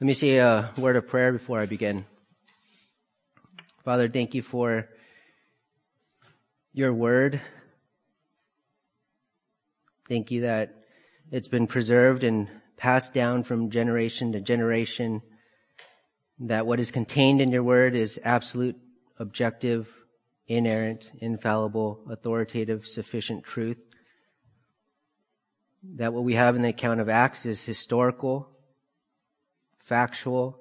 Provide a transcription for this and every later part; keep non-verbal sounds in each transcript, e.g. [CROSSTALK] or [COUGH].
Let me say a word of prayer before I begin. Father, thank you for your word. Thank you that it's been preserved and passed down from generation to generation. That what is contained in your word is absolute, objective, inerrant, infallible, authoritative, sufficient truth. That what we have in the account of Acts is historical, factual,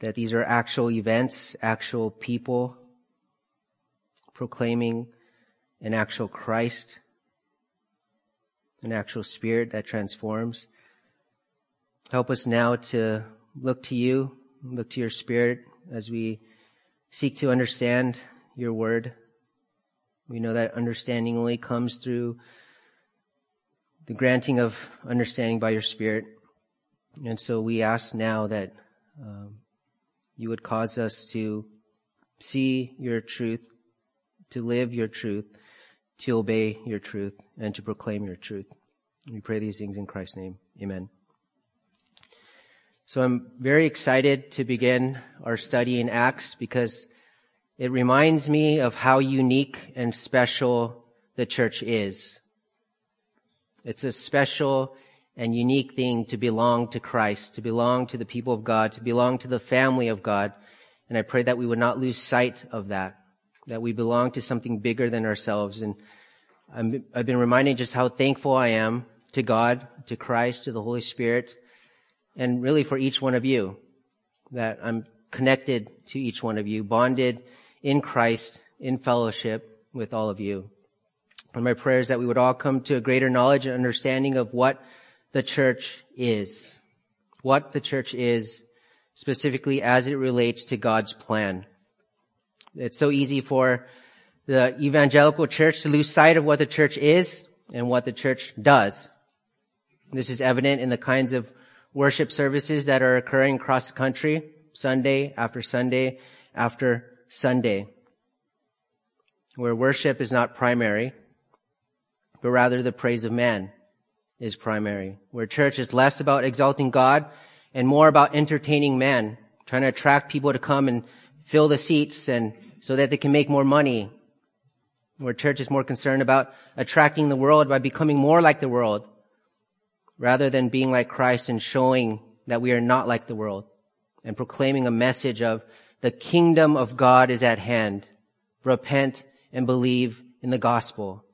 that these are actual events, actual people proclaiming an actual Christ, an actual spirit that transforms. Help us now to look to you, look to your spirit as we seek to understand your word. We know that understanding only comes through the granting of understanding by your spirit. And so we ask now that um, you would cause us to see your truth, to live your truth, to obey your truth, and to proclaim your truth. We pray these things in Christ's name. Amen. So I'm very excited to begin our study in Acts because it reminds me of how unique and special the church is. It's a special and unique thing to belong to Christ, to belong to the people of God, to belong to the family of God. And I pray that we would not lose sight of that, that we belong to something bigger than ourselves. And i have been reminded just how thankful I am to God, to Christ, to the Holy Spirit, and really for each one of you, that I'm connected to each one of you, bonded in Christ, in fellowship with all of you. And my prayer is that we would all come to a greater knowledge and understanding of what the church is. What the church is specifically as it relates to God's plan. It's so easy for the evangelical church to lose sight of what the church is and what the church does. This is evident in the kinds of worship services that are occurring across the country, Sunday after Sunday after Sunday, where worship is not primary, but rather the praise of man is primary, where church is less about exalting God and more about entertaining man, trying to attract people to come and fill the seats and so that they can make more money. Where church is more concerned about attracting the world by becoming more like the world rather than being like Christ and showing that we are not like the world and proclaiming a message of the kingdom of God is at hand. Repent and believe in the gospel.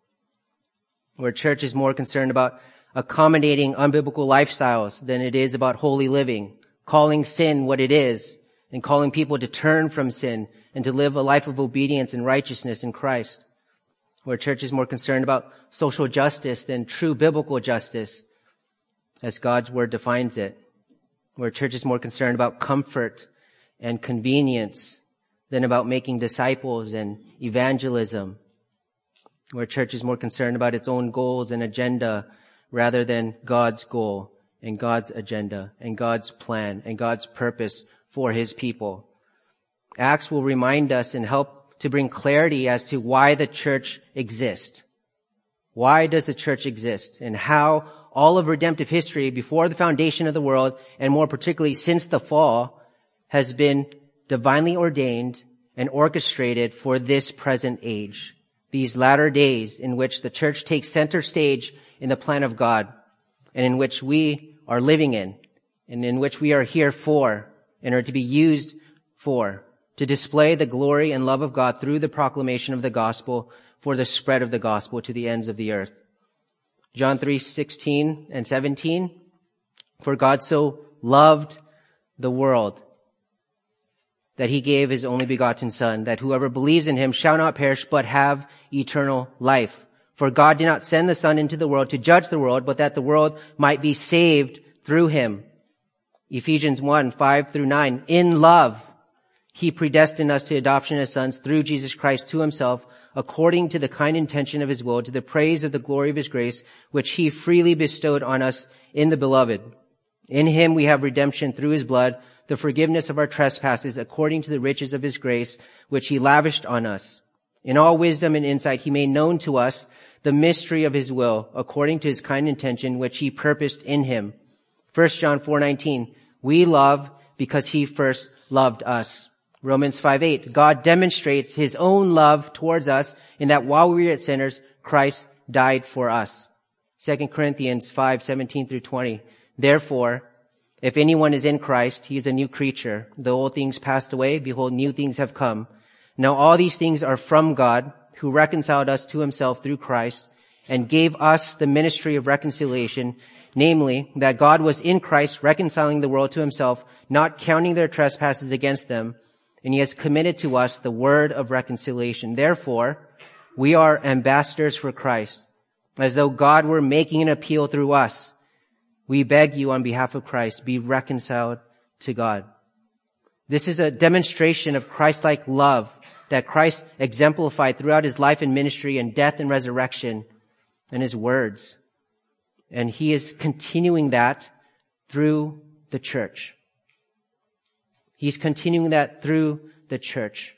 Where church is more concerned about accommodating unbiblical lifestyles than it is about holy living, calling sin what it is, and calling people to turn from sin and to live a life of obedience and righteousness in Christ. Where church is more concerned about social justice than true biblical justice, as God's word defines it. Where church is more concerned about comfort and convenience than about making disciples and evangelism. Where church is more concerned about its own goals and agenda rather than God's goal and God's agenda and God's plan and God's purpose for his people. Acts will remind us and help to bring clarity as to why the church exists. Why does the church exist and how all of redemptive history before the foundation of the world and more particularly since the fall has been divinely ordained and orchestrated for this present age. These latter days in which the church takes center stage in the plan of God and in which we are living in and in which we are here for and are to be used for to display the glory and love of God through the proclamation of the gospel for the spread of the gospel to the ends of the earth. John 3:16 and 17. For God so loved the world that he gave his only begotten son, that whoever believes in him shall not perish, but have eternal life. For God did not send the Son into the world to judge the world, but that the world might be saved through him. Ephesians 1, 5 through 9. In love, he predestined us to adoption as sons through Jesus Christ to himself, according to the kind intention of his will, to the praise of the glory of his grace, which he freely bestowed on us in the beloved. In him we have redemption through his blood, the forgiveness of our trespasses according to the riches of his grace, which he lavished on us. In all wisdom and insight, he made known to us the mystery of his will according to his kind intention which he purposed in him. 1 John 4:19 We love because he first loved us. Romans 5 8. God demonstrates his own love towards us in that while we were yet sinners, Christ died for us. 2 Corinthians 5 17 through 20. Therefore, if anyone is in Christ, he is a new creature. The old things passed away. Behold, new things have come. Now all these things are from God, who reconciled us to himself through Christ and gave us the ministry of reconciliation, namely, that God was in Christ reconciling the world to himself, not counting their trespasses against them, and he has committed to us the word of reconciliation. Therefore, we are ambassadors for Christ, as though God were making an appeal through us. We beg you on behalf of Christ, be reconciled to God. This is a demonstration of Christ-like love that Christ exemplified throughout his life and ministry and death and resurrection and his words. And he is continuing that through the church. He's continuing that through the church.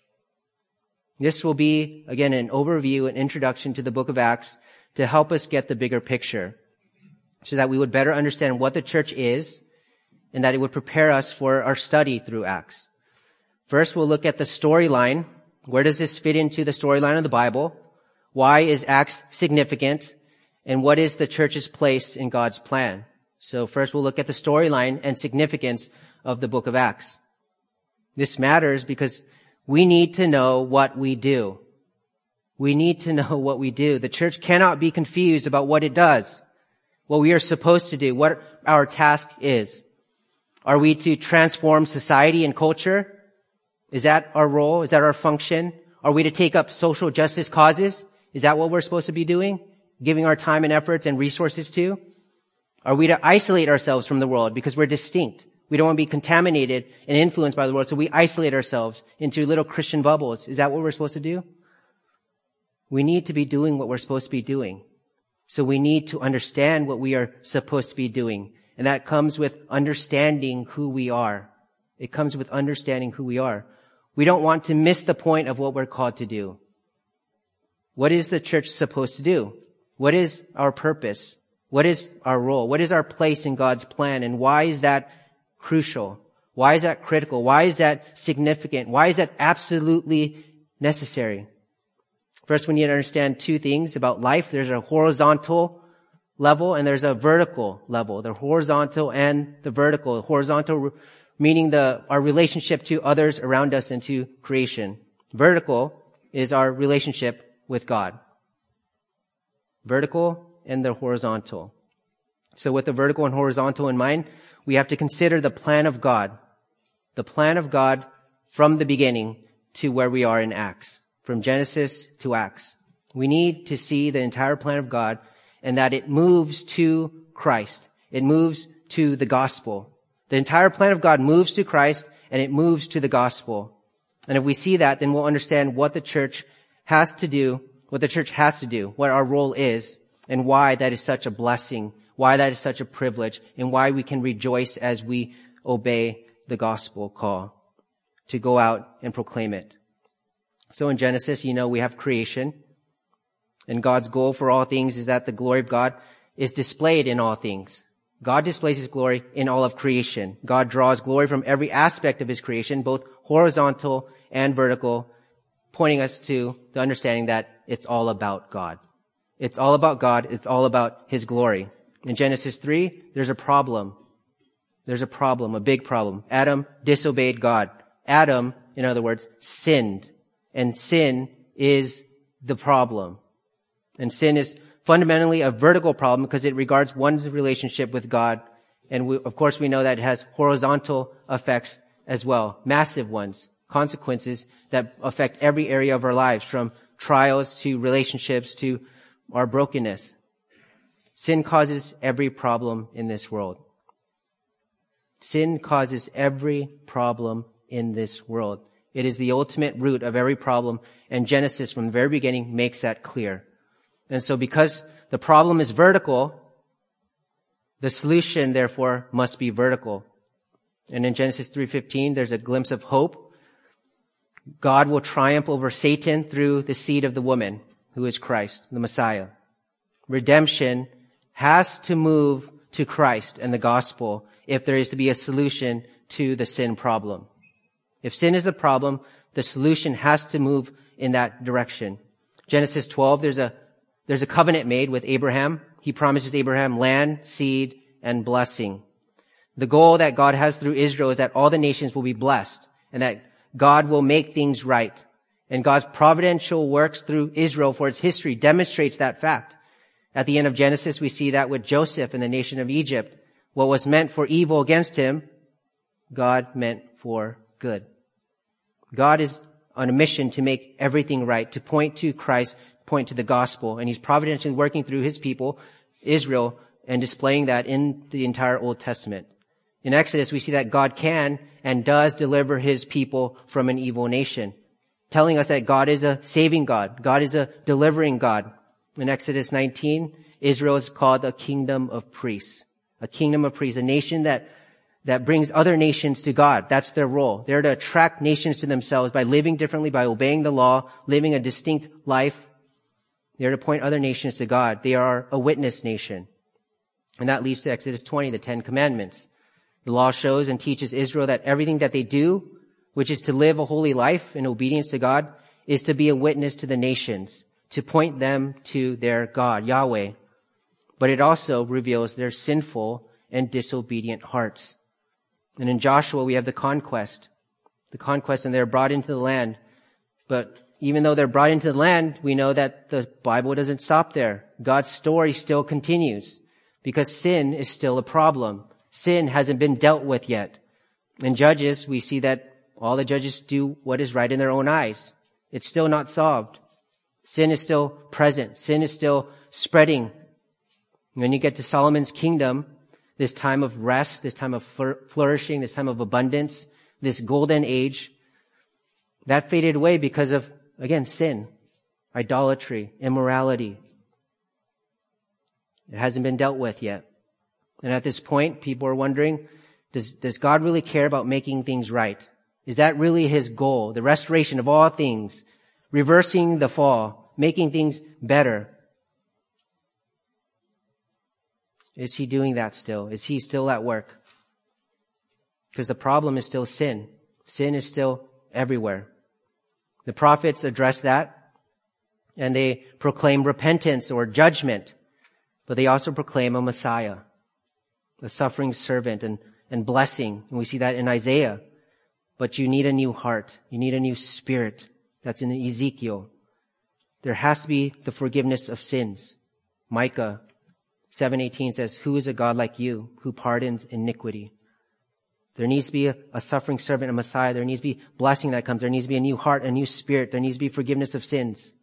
This will be, again, an overview, an introduction to the book of Acts to help us get the bigger picture so that we would better understand what the church is and that it would prepare us for our study through Acts. First, we'll look at the storyline. Where does this fit into the storyline of the Bible? Why is Acts significant? And what is the church's place in God's plan? So first we'll look at the storyline and significance of the book of Acts. This matters because we need to know what we do. We need to know what we do. The church cannot be confused about what it does what we are supposed to do, what our task is. Are we to transform society and culture? Is that our role? Is that our function? Are we to take up social justice causes? Is that what we're supposed to be doing? Giving our time and efforts and resources to? Are we to isolate ourselves from the world because we're distinct? We don't want to be contaminated and influenced by the world, so we isolate ourselves into little Christian bubbles. Is that what we're supposed to do? We need to be doing what we're supposed to be doing. So we need to understand what we are supposed to be doing. And that comes with understanding who we are. It comes with understanding who we are. We don't want to miss the point of what we're called to do. What is the church supposed to do? What is our purpose? What is our role? What is our place in God's plan? And why is that crucial? Why is that critical? Why is that significant? Why is that absolutely necessary? First, we need to understand two things about life. There's a horizontal level and there's a vertical level. The horizontal and the vertical. Horizontal meaning the, our relationship to others around us and to creation. Vertical is our relationship with God. Vertical and the horizontal. So with the vertical and horizontal in mind, we have to consider the plan of God. The plan of God from the beginning to where we are in Acts from Genesis to Acts. We need to see the entire plan of God and that it moves to Christ. It moves to the gospel. The entire plan of God moves to Christ and it moves to the gospel. And if we see that, then we'll understand what the church has to do, what the church has to do, what our role is, and why that is such a blessing, why that is such a privilege, and why we can rejoice as we obey the gospel call to go out and proclaim it. So in Genesis, you know, we have creation. And God's goal for all things is that the glory of God is displayed in all things. God displays his glory in all of creation. God draws glory from every aspect of his creation, both horizontal and vertical, pointing us to the understanding that it's all about God. It's all about God. It's all about his glory. In Genesis 3, there's a problem. There's a problem, a big problem. Adam disobeyed God. Adam, in other words, sinned. And sin is the problem. And sin is fundamentally a vertical problem because it regards one's relationship with God. And we, of course, we know that it has horizontal effects as well, massive ones, consequences that affect every area of our lives from trials to relationships to our brokenness. Sin causes every problem in this world. Sin causes every problem in this world. It is the ultimate root of every problem, and Genesis from the very beginning makes that clear. And so because the problem is vertical, the solution therefore must be vertical. And in Genesis 3:15 there's a glimpse of hope. God will triumph over Satan through the seed of the woman, who is Christ, the Messiah. Redemption has to move to Christ and the gospel if there is to be a solution to the sin problem. If sin is the problem, the solution has to move in that direction. Genesis 12, there's a, there's a covenant made with Abraham. He promises Abraham land, seed, and blessing. The goal that God has through Israel is that all the nations will be blessed and that God will make things right. And God's providential works through Israel for its history demonstrates that fact. At the end of Genesis, we see that with Joseph and the nation of Egypt. What was meant for evil against him, God meant for good. God is on a mission to make everything right, to point to Christ, point to the gospel, and he's providentially working through his people, Israel, and displaying that in the entire Old Testament. In Exodus, we see that God can and does deliver his people from an evil nation, telling us that God is a saving God. God is a delivering God. In Exodus 19, Israel is called a kingdom of priests, a kingdom of priests, a nation that that brings other nations to God. That's their role. They're to attract nations to themselves by living differently, by obeying the law, living a distinct life. They're to point other nations to God. They are a witness nation. And that leads to Exodus 20, the Ten Commandments. The law shows and teaches Israel that everything that they do, which is to live a holy life in obedience to God, is to be a witness to the nations, to point them to their God, Yahweh. But it also reveals their sinful and disobedient hearts. And in Joshua, we have the conquest. The conquest, and they're brought into the land. But even though they're brought into the land, we know that the Bible doesn't stop there. God's story still continues because sin is still a problem. Sin hasn't been dealt with yet. In Judges, we see that all the judges do what is right in their own eyes. It's still not solved. Sin is still present. Sin is still spreading. When you get to Solomon's kingdom, this time of rest, this time of flourishing, this time of abundance, this golden age, that faded away because of, again, sin, idolatry, immorality. It hasn't been dealt with yet. And at this point, people are wondering, does, does God really care about making things right? Is that really his goal? The restoration of all things, reversing the fall, making things better. Is he doing that still? Is he still at work? Because the problem is still sin. Sin is still everywhere. The prophets address that and they proclaim repentance or judgment, but they also proclaim a Messiah, a suffering servant and, and blessing. And we see that in Isaiah. But you need a new heart. You need a new spirit. That's in Ezekiel. There has to be the forgiveness of sins. Micah 7:18 says, "Who is a God like you who pardons iniquity?" There needs to be a, a, suffering servant, a Messiah. There needs to be blessing that comes. There needs to be a new heart, a new spirit. There needs to be forgiveness of sins.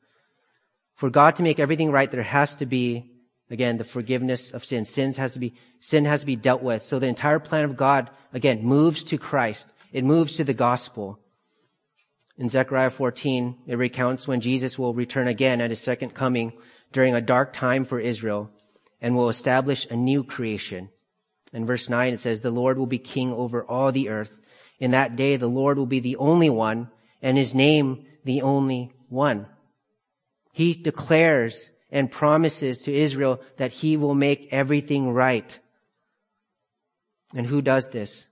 For God to make everything right, there has to be, again, the forgiveness of sins. Sins has to be, sin has to be dealt with. So the entire plan of God, again, moves to Christ. It moves to the gospel. In Zechariah 14, it recounts when Jesus will return again at his second coming during a dark time for Israel and will establish a new creation. In verse 9 it says, The Lord will be king over all the earth. In that day the Lord will be the only one, and his name the only one. He declares and promises to Israel that he will make everything right. And who does this?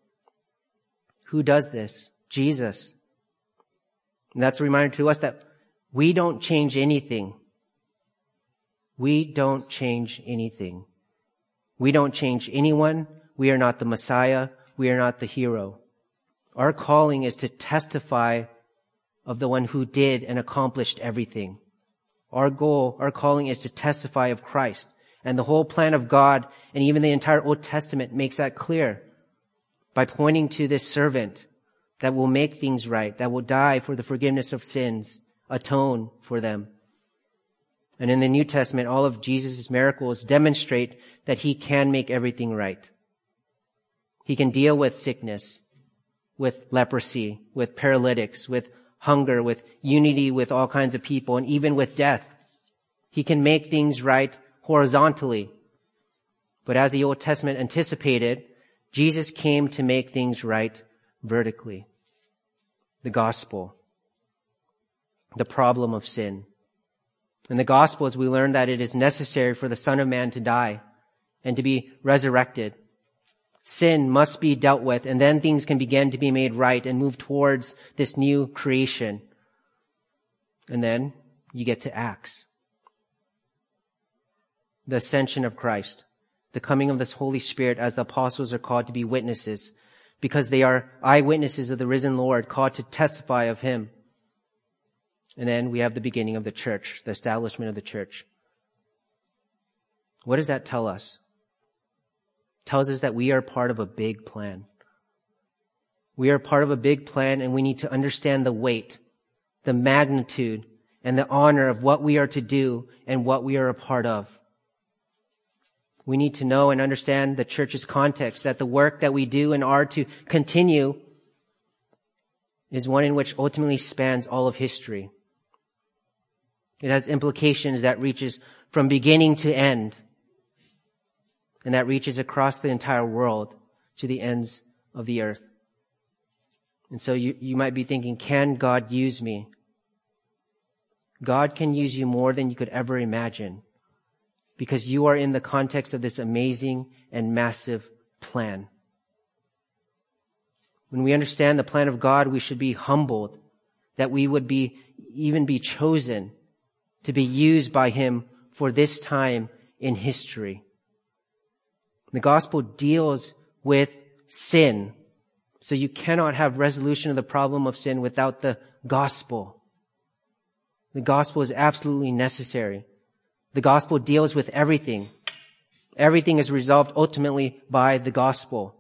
Who does this? Jesus. And that's a reminder to us that we don't change anything. We don't change anything. We don't change anyone. We are not the Messiah. We are not the hero. Our calling is to testify of the one who did and accomplished everything. Our goal, our calling is to testify of Christ. And the whole plan of God and even the entire Old Testament makes that clear by pointing to this servant that will make things right, that will die for the forgiveness of sins, atone for them. And in the New Testament, all of Jesus' miracles demonstrate that he can make everything right. He can deal with sickness, with leprosy, with paralytics, with hunger, with unity with all kinds of people, and even with death. He can make things right horizontally. But as the Old Testament anticipated, Jesus came to make things right vertically. The gospel. The problem of sin. In the Gospels, we learn that it is necessary for the Son of Man to die and to be resurrected. Sin must be dealt with, and then things can begin to be made right and move towards this new creation. And then you get to Acts. The ascension of Christ, the coming of this Holy Spirit as the apostles are called to be witnesses because they are eyewitnesses of the risen Lord called to testify of him. And then we have the beginning of the church, the establishment of the church. What does that tell us? tells us that we are part of a big plan. We are part of a big plan and we need to understand the weight, the magnitude, and the honor of what we are to do and what we are a part of. We need to know and understand the church's context, that the work that we do and are to continue is one in which ultimately spans all of history. It has implications that reaches from beginning to end and that reaches across the entire world to the ends of the earth. And so you, you might be thinking, can God use me? God can use you more than you could ever imagine because you are in the context of this amazing and massive plan. When we understand the plan of God, we should be humbled that we would be, even be chosen to be used by Him for this time in history. The gospel deals with sin. So you cannot have resolution of the problem of sin without the gospel. The gospel is absolutely necessary. The gospel deals with everything. Everything is resolved ultimately by the gospel.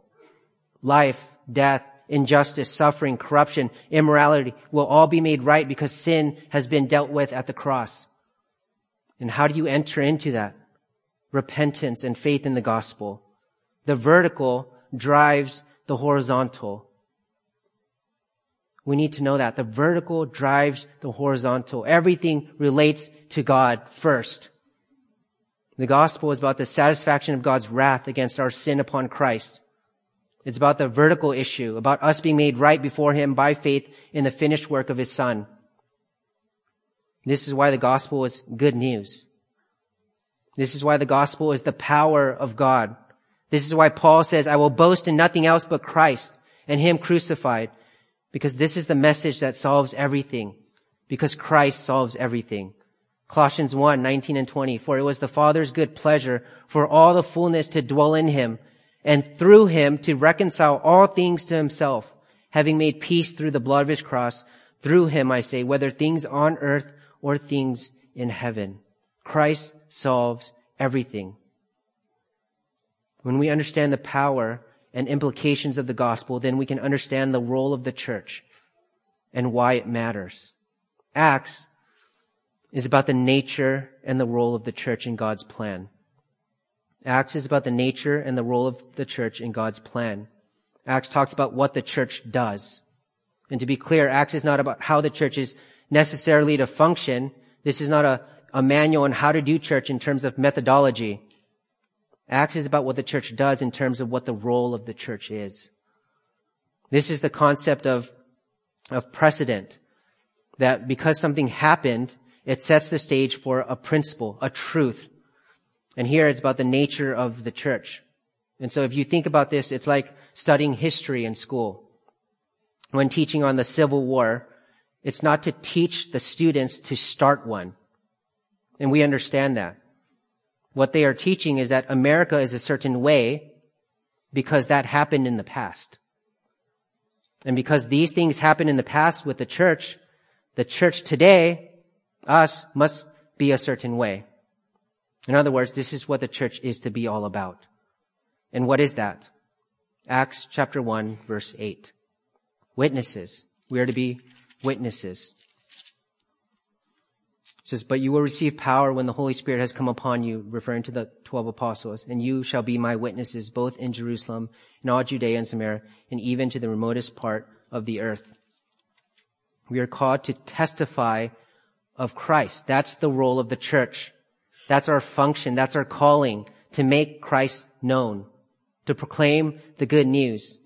Life, death, injustice, suffering, corruption, immorality will all be made right because sin has been dealt with at the cross. And how do you enter into that? repentance and faith in the gospel. The vertical drives the horizontal. We need to know that. The vertical drives the horizontal. Everything relates to God first. The gospel is about the satisfaction of God's wrath against our sin upon Christ. It's about the vertical issue, about us being made right before Him by faith in the finished work of His Son. This is why the gospel is good news. This is why the gospel is the power of God. This is why Paul says, I will boast in nothing else but Christ and Him crucified. Because this is the message that solves everything. Because Christ solves everything. Colossians 1, 19 and 20. For it was the Father's good pleasure for all the fullness to dwell in Him and through Him to reconcile all things to Himself, having made peace through the blood of His cross. Through Him, I say, whether things on earth or things in heaven. Christ solves everything. When we understand the power and implications of the gospel, then we can understand the role of the church and why it matters. Acts is about the nature and the role of the church in God's plan. Acts is about the nature and the role of the church in God's plan. Acts talks about what the church does. And to be clear, Acts is not about how the church is necessarily to function. This is not a a manual on how to do church in terms of methodology. Acts is about what the church does in terms of what the role of the church is. This is the concept of, of precedent. That because something happened, it sets the stage for a principle, a truth. And here it's about the nature of the church. And so if you think about this, it's like studying history in school. When teaching on the Civil War, it's not to teach the students to start one. And we understand that. What they are teaching is that America is a certain way because that happened in the past. And because these things happened in the past with the church, the church today, us, must be a certain way. In other words, this is what the church is to be all about. And what is that? Acts chapter 1 verse 8. Witnesses. We are to be witnesses It says, But you will receive power when the Holy Spirit has come upon you, referring to the twelve apostles, and you shall be my witnesses both in Jerusalem, in all Judea and Samaria, and even to the remotest part of the earth. We are called to testify of Christ. That's the role of the church. That's our function. That's our calling to make Christ known, to proclaim the good news,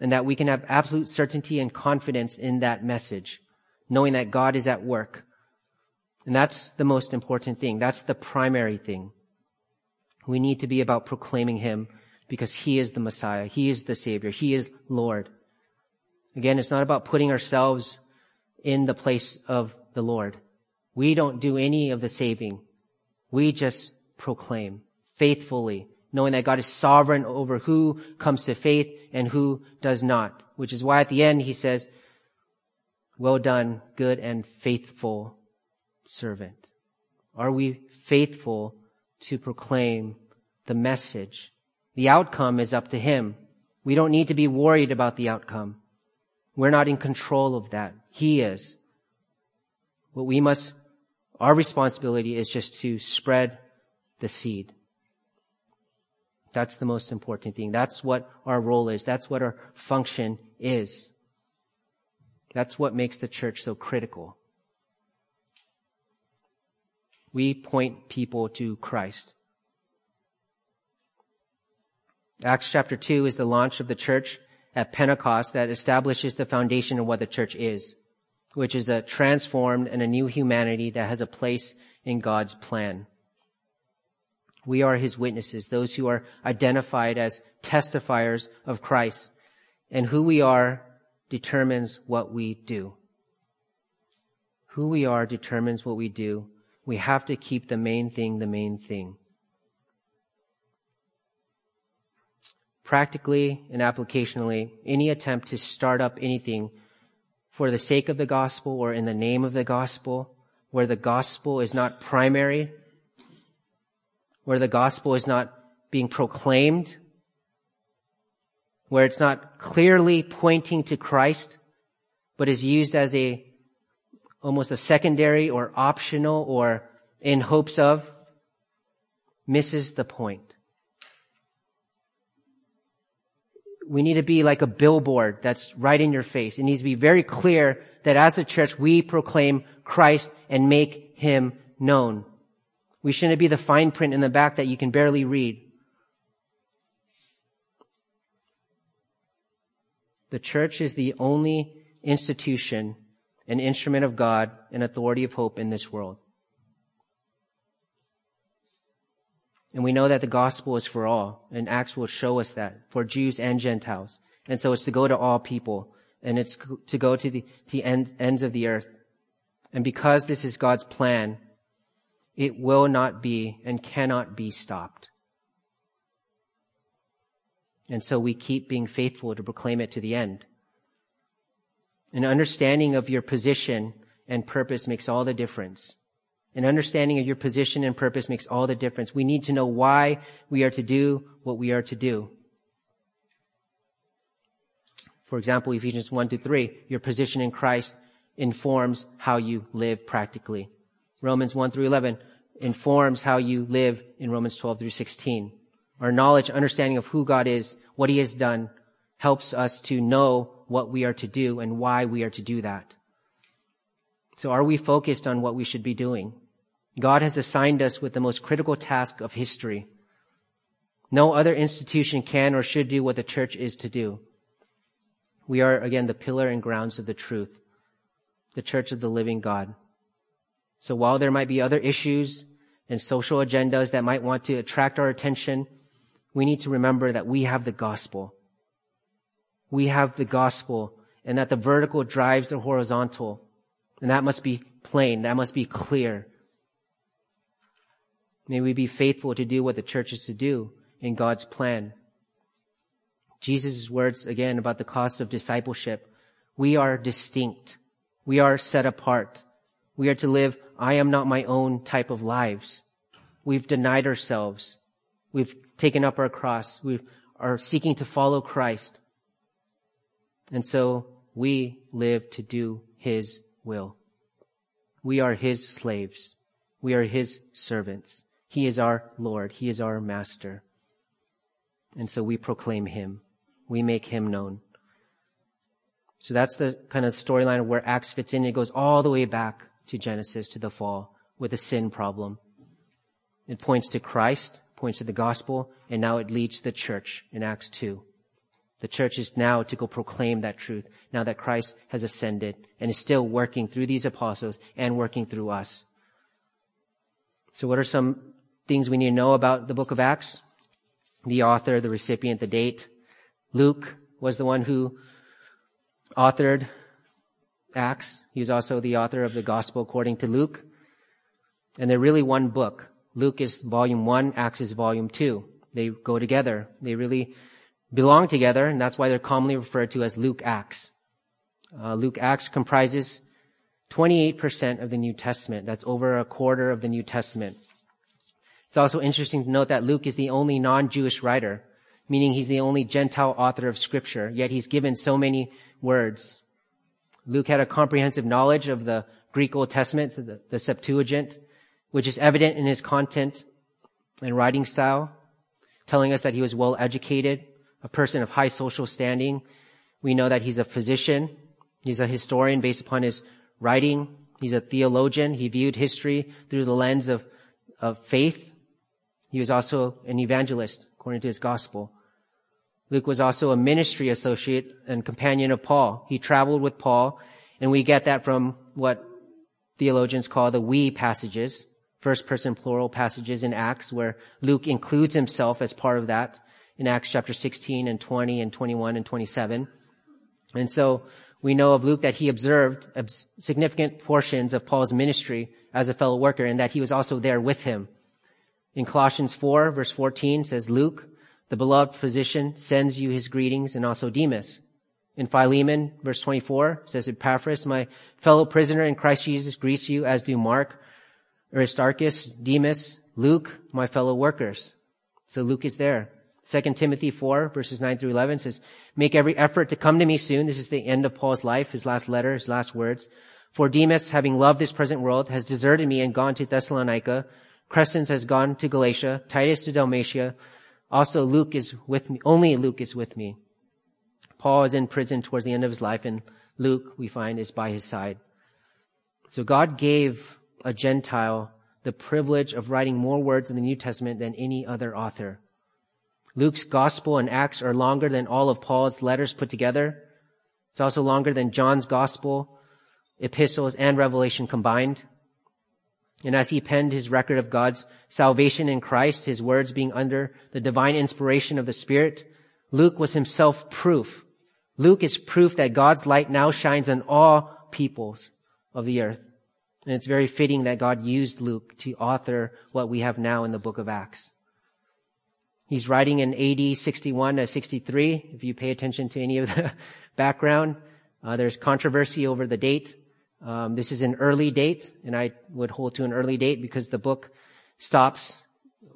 and that we can have absolute certainty and confidence in that message, knowing that God is at work and that's the most important thing. That's the primary thing. We need to be about proclaiming Him because He is the Messiah. He is the Savior. He is Lord. Again, it's not about putting ourselves in the place of the Lord. We don't do any of the saving. We just proclaim faithfully, knowing that God is sovereign over who comes to faith and who does not, which is why at the end he says, well done, good and faithful servant. Are we faithful to proclaim the message? The outcome is up to him. We don't need to be worried about the outcome. We're not in control of that. He is. What we must, our responsibility is just to spread the seed. That's the most important thing. That's what our role is. That's what our function is. That's what makes the church so critical. We point people to Christ. Acts chapter 2 is the launch of the church at Pentecost that establishes the foundation of what the church is, which is a transformed and a new humanity that has a place in God's plan. We are his witnesses, those who are identified as testifiers of Christ. And who we are determines what we do. Who we are determines what we do. We have to keep the main thing the main thing. Practically and applicationally, any attempt to start up anything for the sake of the gospel or in the name of the gospel, where the gospel is not primary, where the gospel is not being proclaimed, where it's not clearly pointing to Christ, but is used as a almost a secondary or optional or in hopes of, misses the point. We need to be like a billboard that's right in your face. It needs to be very clear that as a church, we proclaim Christ and make him known. We shouldn't be the fine print in the back that you can barely read. The church is the only institution, an instrument of God, an authority of hope in this world. And we know that the gospel is for all, and Acts will show us that, for Jews and Gentiles. And so it's to go to all people, and it's to go to the, to the end, ends of the earth. And because this is God's plan, it will not be and cannot be stopped. And so we keep being faithful to proclaim it to the end. An understanding of your position and purpose makes all the difference. An understanding of your position and purpose makes all the difference. We need to know why we are to do what we are to do. For example, Ephesians 1 to 3, your position in Christ informs how you live practically. Romans 1 through 11 informs how you live in Romans 12 through 16. Our knowledge, understanding of who God is, what he has done, helps us to know what we are to do and why we are to do that. So are we focused on what we should be doing? God has assigned us with the most critical task of history. No other institution can or should do what the church is to do. We are, again, the pillar and grounds of the truth, the church of the living God. So while there might be other issues and social agendas that might want to attract our attention, we need to remember that we have the gospel. We have the gospel and that the vertical drives the horizontal. And that must be plain. That must be clear. May we be faithful to do what the church is to do in God's plan. Jesus' words again about the cost of discipleship. We are distinct. We are set apart. We are to live I am not my own type of lives. We've denied ourselves. We've taken up our cross. We are seeking to follow Christ. And so we live to do His will. We are His slaves. We are His servants. He is our Lord. He is our Master. And so we proclaim Him. We make Him known. So that's the kind of storyline where Acts fits in. It goes all the way back to Genesis, to the fall, with a sin problem. It points to Christ, points to the gospel, and now it leads to the church in Acts 2. The church is now to go proclaim that truth, now that Christ has ascended and is still working through these apostles and working through us. So what are some things we need to know about the book of Acts? the author, the recipient, the date. Luke was the one who authored Acts. He was also the author of the Gospel according to Luke. And they're really one book. Luke is volume one, Acts is volume two. They go together. They really belong together, and that's why they're commonly referred to as Luke Acts. Uh, Luke Acts comprises 28% of the New Testament. That's over a quarter of the New Testament. It's also interesting to note that Luke is the only non-Jewish writer, meaning he's the only Gentile author of scripture, yet he's given so many words. Luke had a comprehensive knowledge of the Greek Old Testament, the, the Septuagint, which is evident in his content and writing style, telling us that he was well educated, a person of high social standing. We know that he's a physician. He's a historian based upon his writing. He's a theologian. He viewed history through the lens of, of faith. He was also an evangelist according to his gospel. Luke was also a ministry associate and companion of Paul. He traveled with Paul, and we get that from what theologians call the we passages, first person plural passages in Acts, where Luke includes himself as part of that in Acts chapter 16 and 20 and 21 and 27. And so we know of Luke that he observed significant portions of Paul's ministry as a fellow worker and that he was also there with him. In Colossians 4 verse 14 says, Luke, the beloved physician, sends you his greetings and also Demas. In Philemon, verse 24, says Epaphras, my fellow prisoner in Christ Jesus greets you, as do Mark, Aristarchus, Demas, Luke, my fellow workers. So Luke is there. 2 Timothy 4 verses 9 through 11 says, make every effort to come to me soon. This is the end of Paul's life, his last letter, his last words. For Demas, having loved this present world, has deserted me and gone to Thessalonica. Crescens has gone to Galatia, Titus to Dalmatia. Also Luke is with me, only Luke is with me. Paul is in prison towards the end of his life and Luke, we find, is by his side. So God gave a Gentile the privilege of writing more words in the New Testament than any other author. Luke's gospel and Acts are longer than all of Paul's letters put together. It's also longer than John's gospel, epistles, and Revelation combined. And as he penned his record of God's salvation in Christ, his words being under the divine inspiration of the Spirit, Luke was himself proof. Luke is proof that God's light now shines on all peoples of the earth. And it's very fitting that God used Luke to author what we have now in the book of Acts. He's writing in AD 61 to 63. If you pay attention to any of the [LAUGHS] background, uh, there's controversy over the date. Um, this is an early date, and I would hold to an early date because the book stops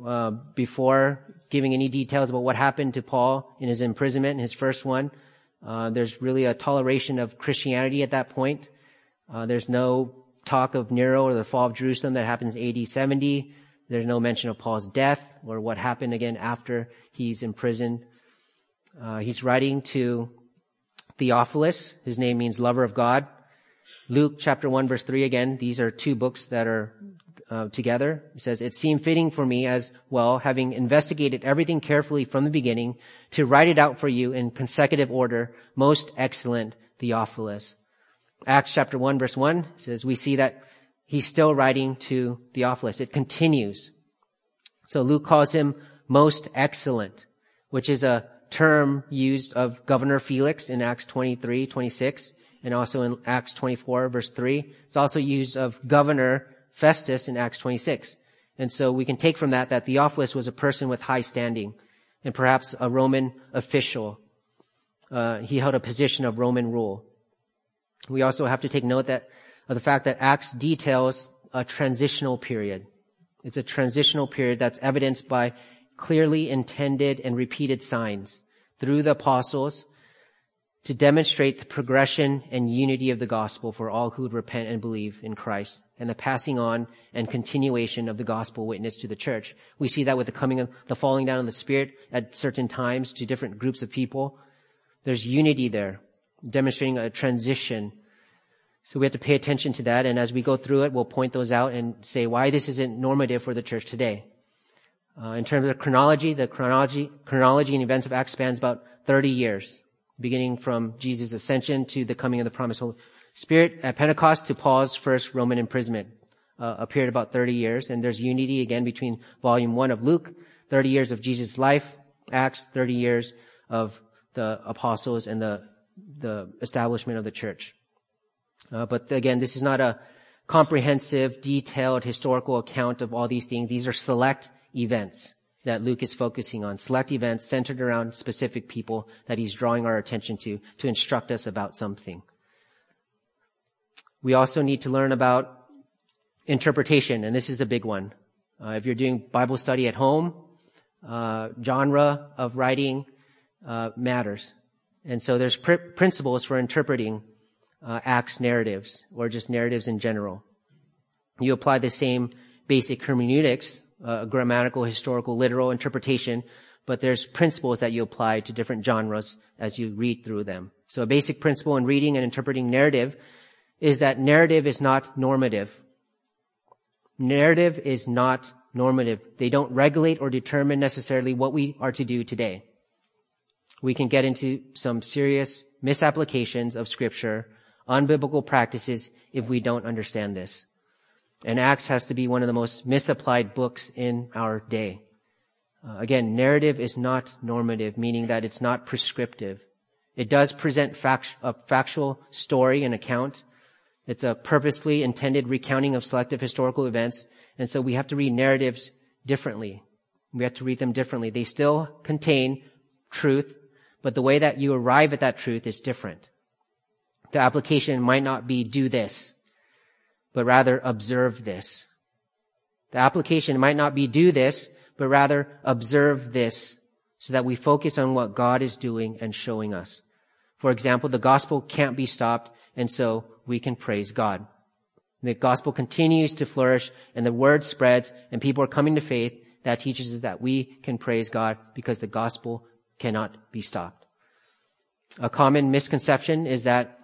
uh, before giving any details about what happened to Paul in his imprisonment, his first one. Uh, there's really a toleration of Christianity at that point. Uh, there's no talk of Nero or the fall of Jerusalem that happens AD 70. There's no mention of Paul's death or what happened again after he's imprisoned. Uh, he's writing to Theophilus. His name means lover of God. Luke chapter 1 verse 3 again. These are two books that are uh, together. He says, it seemed fitting for me as well, having investigated everything carefully from the beginning, to write it out for you in consecutive order, most excellent Theophilus. Acts chapter 1 verse 1 says, we see that he's still writing to Theophilus. It continues. So Luke calls him most excellent, which is a term used of Governor Felix in Acts 23, 26, and also in Acts 24, verse 3. It's also used of Governor Festus in Acts 26. And so we can take from that that Theophilus was a person with high standing and perhaps a Roman official. Uh, he held a position of Roman rule. We also have to take note that of the fact that Acts details a transitional period. It's a transitional period that's evidenced by clearly intended and repeated signs through the apostles to demonstrate the progression and unity of the gospel for all who would repent and believe in Christ and the passing on and continuation of the gospel witness to the church. We see that with the coming of the falling down of the Spirit at certain times to different groups of people. There's unity there, demonstrating a transition so we have to pay attention to that. And as we go through it, we'll point those out and say why this isn't normative for the church today. Uh, in terms of chronology, the chronology, chronology and events of Acts spans about 30 years, beginning from Jesus' ascension to the coming of the promised Holy Spirit at Pentecost to Paul's first Roman imprisonment. Uh, a period about 30 years. And there's unity again between volume one of Luke, 30 years of Jesus' life, Acts, 30 years of the apostles and the, the establishment of the church. Uh, but again, this is not a comprehensive, detailed historical account of all these things. These are select events that Luke is focusing on, select events centered around specific people that he's drawing our attention to, to instruct us about something. We also need to learn about interpretation, and this is a big one. Uh, if you're doing Bible study at home, uh, genre of writing uh, matters. And so there's pr- principles for interpreting uh, Acts narratives or just narratives in general. You apply the same basic hermeneutics, uh, grammatical, historical, literal interpretation, but there's principles that you apply to different genres as you read through them. So a basic principle in reading and interpreting narrative is that narrative is not normative. Narrative is not normative. They don't regulate or determine necessarily what we are to do today. We can get into some serious misapplications of scripture, unbiblical practices if we don't understand this. And Acts has to be one of the most misapplied books in our day. Uh, again, narrative is not normative, meaning that it's not prescriptive. It does present fact, a factual story and account. It's a purposely intended recounting of selective historical events. And so we have to read narratives differently. We have to read them differently. They still contain truth, but the way that you arrive at that truth is different. The application might not be do this, but rather observe this. The application might not be do this, but rather observe this so that we focus on what God is doing and showing us. For example, the gospel can't be stopped, and so we can praise God. The gospel continues to flourish and the word spreads and people are coming to faith. That teaches us that we can praise God because the gospel cannot be stopped. A common misconception is that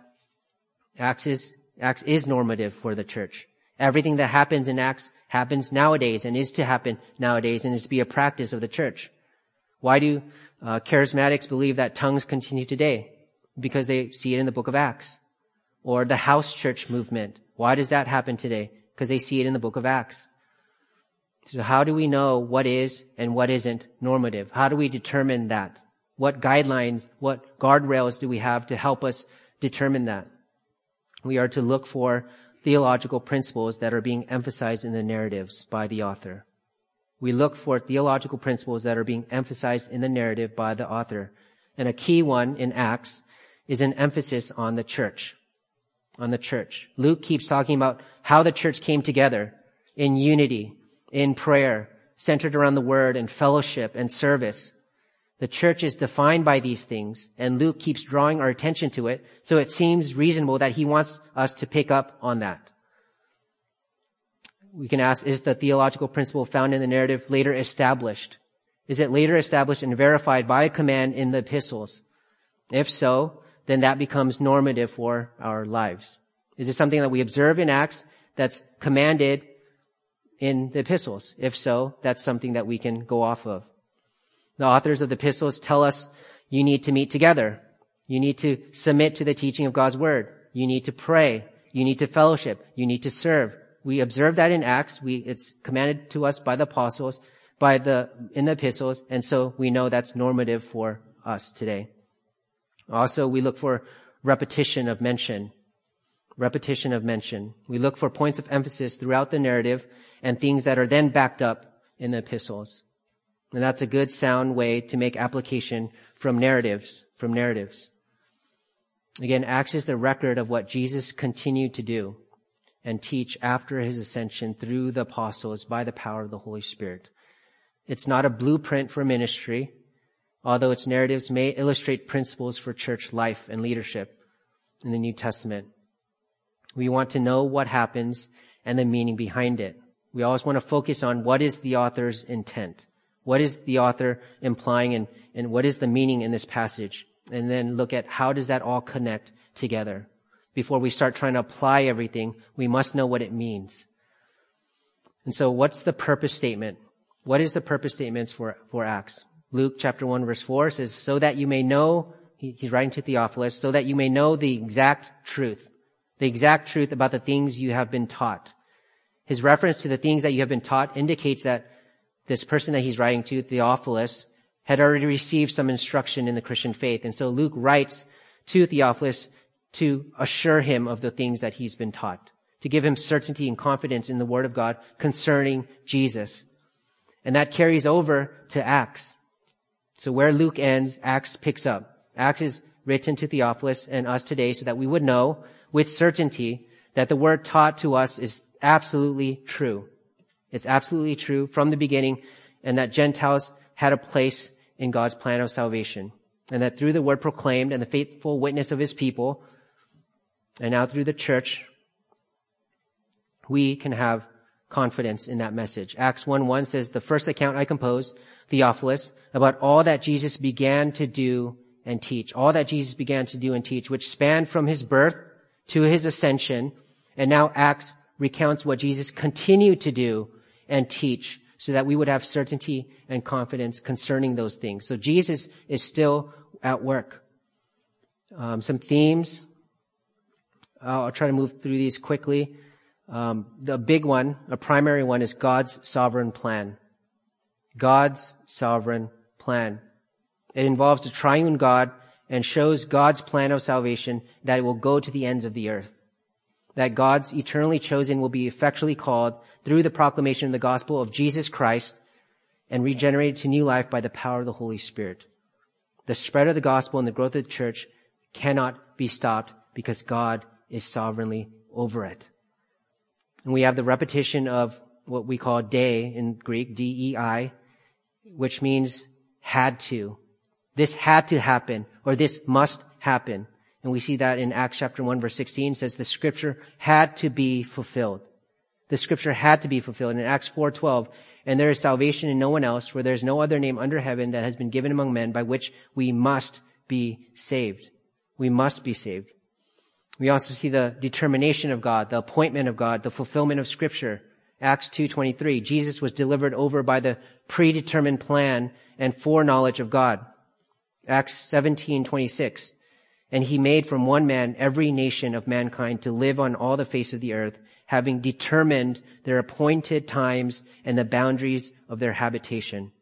Acts is, Acts is normative for the church. Everything that happens in Acts happens nowadays and is to happen nowadays and is to be a practice of the church. Why do uh, charismatics believe that tongues continue today? Because they see it in the book of Acts. Or the house church movement. Why does that happen today? Because they see it in the book of Acts. So how do we know what is and what isn't normative? How do we determine that? What guidelines, what guardrails do we have to help us determine that? We are to look for theological principles that are being emphasized in the narratives by the author. We look for theological principles that are being emphasized in the narrative by the author. And a key one in Acts is an emphasis on the church. On the church. Luke keeps talking about how the church came together in unity, in prayer, centered around the word and fellowship and service. The church is defined by these things, and Luke keeps drawing our attention to it, so it seems reasonable that he wants us to pick up on that. We can ask, is the theological principle found in the narrative later established? Is it later established and verified by a command in the epistles? If so, then that becomes normative for our lives. Is it something that we observe in Acts that's commanded in the epistles? If so, that's something that we can go off of. The authors of the epistles tell us you need to meet together. You need to submit to the teaching of God's word. You need to pray. You need to fellowship. You need to serve. We observe that in Acts. We, it's commanded to us by the apostles, by the, in the epistles, and so we know that's normative for us today. Also, we look for repetition of mention. Repetition of mention. We look for points of emphasis throughout the narrative and things that are then backed up in the epistles. And that's a good sound way to make application from narratives, from narratives. Again, Acts is the record of what Jesus continued to do and teach after his ascension through the apostles by the power of the Holy Spirit. It's not a blueprint for ministry, although its narratives may illustrate principles for church life and leadership in the New Testament. We want to know what happens and the meaning behind it. We always want to focus on what is the author's intent. What is the author implying and, and what is the meaning in this passage? And then look at how does that all connect together? Before we start trying to apply everything, we must know what it means. And so what's the purpose statement? What is the purpose statements for, for Acts? Luke chapter 1 verse 4 says, so that you may know, he, he's writing to Theophilus, so that you may know the exact truth, the exact truth about the things you have been taught. His reference to the things that you have been taught indicates that this person that he's writing to, Theophilus, had already received some instruction in the Christian faith. And so Luke writes to Theophilus to assure him of the things that he's been taught, to give him certainty and confidence in the Word of God concerning Jesus. And that carries over to Acts. So where Luke ends, Acts picks up. Acts is written to Theophilus and us today so that we would know with certainty that the word taught to us is absolutely true. It's absolutely true from the beginning and that Gentiles had a place in God's plan of salvation. And that through the word proclaimed and the faithful witness of his people, and now through the church, we can have confidence in that message. Acts 1 1 says, The first account I composed, Theophilus, about all that Jesus began to do and teach, all that Jesus began to do and teach, which spanned from his birth to his ascension, and now Acts recounts what Jesus continued to do and teach so that we would have certainty and confidence concerning those things. So Jesus is still at work. Um, some themes. I'll try to move through these quickly. Um, the big one, a primary one, is God's sovereign plan. God's sovereign plan. It involves the triune God and shows God's plan of salvation that it will go to the ends of the earth. That God's eternally chosen will be effectually called through the proclamation of the gospel of Jesus Christ and regenerated to new life by the power of the Holy Spirit. The spread of the gospel and the growth of the church cannot be stopped because God is sovereignly over it. And we have the repetition of what we call dei in Greek, D-E-I, which means had to. This had to happen, or this must happen. And we see that in Acts chapter 1 verse 16 says the scripture had to be fulfilled. The scripture had to be fulfilled. In Acts 4:12, and there is salvation in no one else, for there is no other name under heaven that has been given among men by which we must be saved. We must be saved. We also see the determination of God, the appointment of God, the fulfillment of scripture. Acts 2:23, Jesus was delivered over by the predetermined plan and foreknowledge of God. Acts 17:26, and he made from one man every nation of mankind to live on all the face of the earth, having determined their appointed times and the boundaries of their habitation.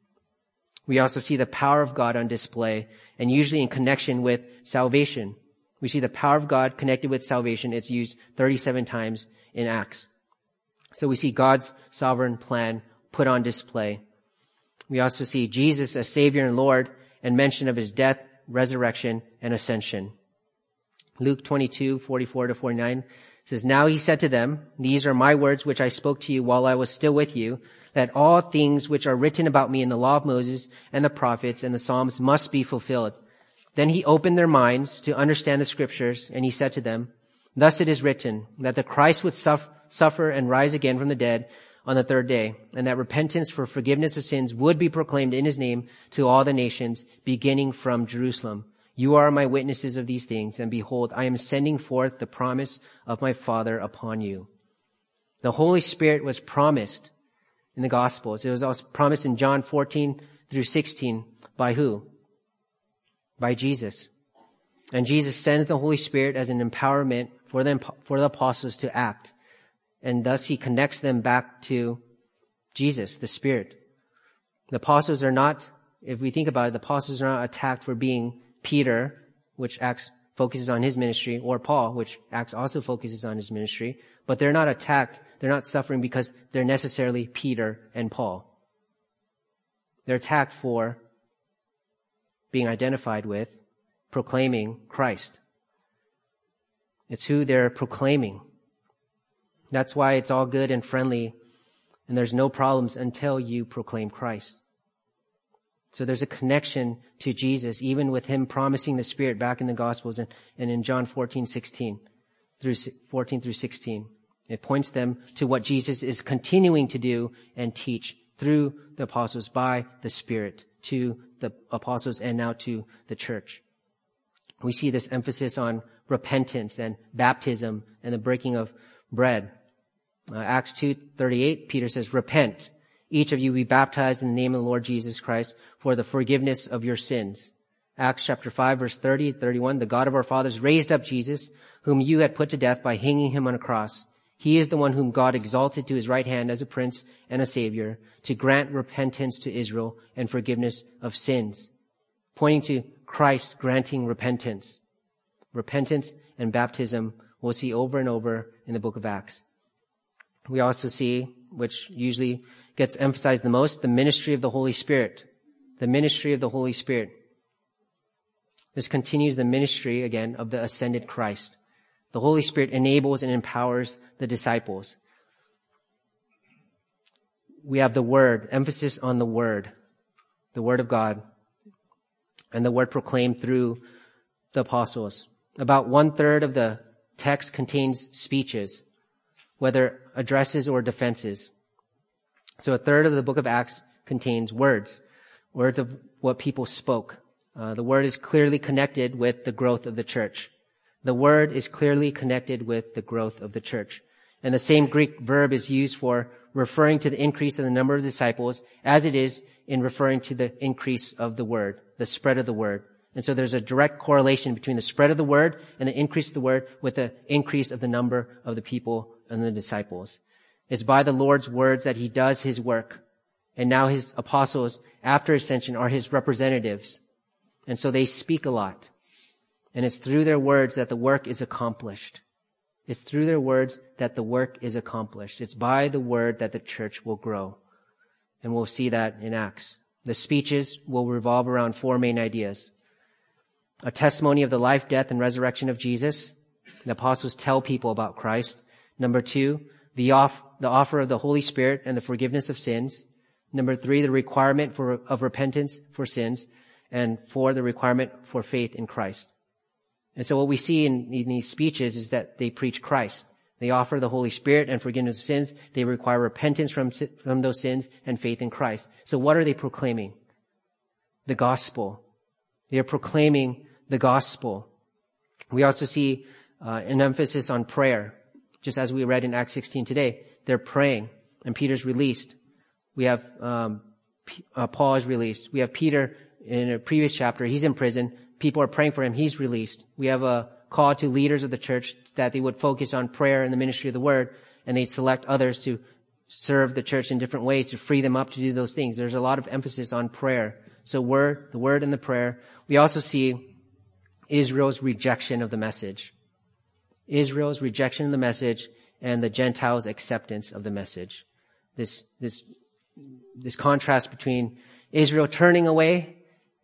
We also see the power of God on display and usually in connection with salvation. We see the power of God connected with salvation. It's used 37 times in Acts. So we see God's sovereign plan put on display. We also see Jesus as Savior and Lord and mention of his death, resurrection, and ascension. Luke 22, 44 to 49 says, Now he said to them, These are my words which I spoke to you while I was still with you, that all things which are written about me in the law of Moses and the prophets and the Psalms must be fulfilled. Then he opened their minds to understand the scriptures, and he said to them, Thus it is written, that the Christ would suffer and rise again from the dead on the third day, and that repentance for forgiveness of sins would be proclaimed in his name to all the nations, beginning from Jerusalem. You are my witnesses of these things, and behold, I am sending forth the promise of my Father upon you. The Holy Spirit was promised in the Gospels. It was also promised in John 14 through 16 by who? by Jesus. And Jesus sends the Holy Spirit as an empowerment for them, for the apostles to act. And thus he connects them back to Jesus, the Spirit. The apostles are not, if we think about it, the apostles are not attacked for being Peter, which Acts focuses on his ministry, or Paul, which Acts also focuses on his ministry, but they're not attacked, they're not suffering because they're necessarily Peter and Paul. They're attacked for being identified with, proclaiming Christ. It's who they're proclaiming. That's why it's all good and friendly and there's no problems until you proclaim Christ. So there's a connection to Jesus, even with him promising the Spirit back in the Gospels and, and in John 14, 16 through 14 through 16. It points them to what Jesus is continuing to do and teach through the apostles by the Spirit to the apostles and now to the church. We see this emphasis on repentance and baptism and the breaking of bread. Uh, Acts 2:38 Peter says repent each of you be baptized in the name of the Lord Jesus Christ for the forgiveness of your sins. Acts chapter 5 verse 30 31 the God of our fathers raised up Jesus whom you had put to death by hanging him on a cross. He is the one whom God exalted to his right hand as a prince and a savior to grant repentance to Israel and forgiveness of sins, pointing to Christ granting repentance. Repentance and baptism we'll see over and over in the book of Acts. We also see, which usually gets emphasized the most, the ministry of the Holy Spirit. The ministry of the Holy Spirit. This continues the ministry again of the ascended Christ. The Holy Spirit enables and empowers the disciples. We have the Word, emphasis on the Word, the Word of God, and the Word proclaimed through the apostles. About one third of the text contains speeches, whether addresses or defenses. So a third of the book of Acts contains words, words of what people spoke. Uh, the word is clearly connected with the growth of the church. The word is clearly connected with the growth of the church. And the same Greek verb is used for referring to the increase in the number of disciples as it is in referring to the increase of the word, the spread of the word. And so there's a direct correlation between the spread of the word and the increase of the word with the increase of the number of the people and the disciples. It's by the Lord's words that he does his work. And now his apostles after ascension are his representatives. And so they speak a lot. And it's through their words that the work is accomplished. It's through their words that the work is accomplished. It's by the word that the church will grow. And we'll see that in Acts. The speeches will revolve around four main ideas. A testimony of the life, death, and resurrection of Jesus. The apostles tell people about Christ. Number two, the, off, the offer of the Holy Spirit and the forgiveness of sins. Number three, the requirement for, of repentance for sins. And four, the requirement for faith in Christ. And so what we see in, in these speeches is that they preach Christ. They offer the Holy Spirit and forgiveness of sins. They require repentance from, from those sins and faith in Christ. So what are they proclaiming? The gospel. They are proclaiming the gospel. We also see uh, an emphasis on prayer, just as we read in Acts 16 today. They're praying, and Peter's released. We have um, P- uh, Paul is released. We have Peter in a previous chapter. He's in prison people are praying for him. He's released. We have a call to leaders of the church that they would focus on prayer and the ministry of the word, and they'd select others to serve the church in different ways to free them up to do those things. There's a lot of emphasis on prayer. So word, the word and the prayer. We also see Israel's rejection of the message. Israel's rejection of the message and the Gentiles' acceptance of the message. This, this, this contrast between Israel turning away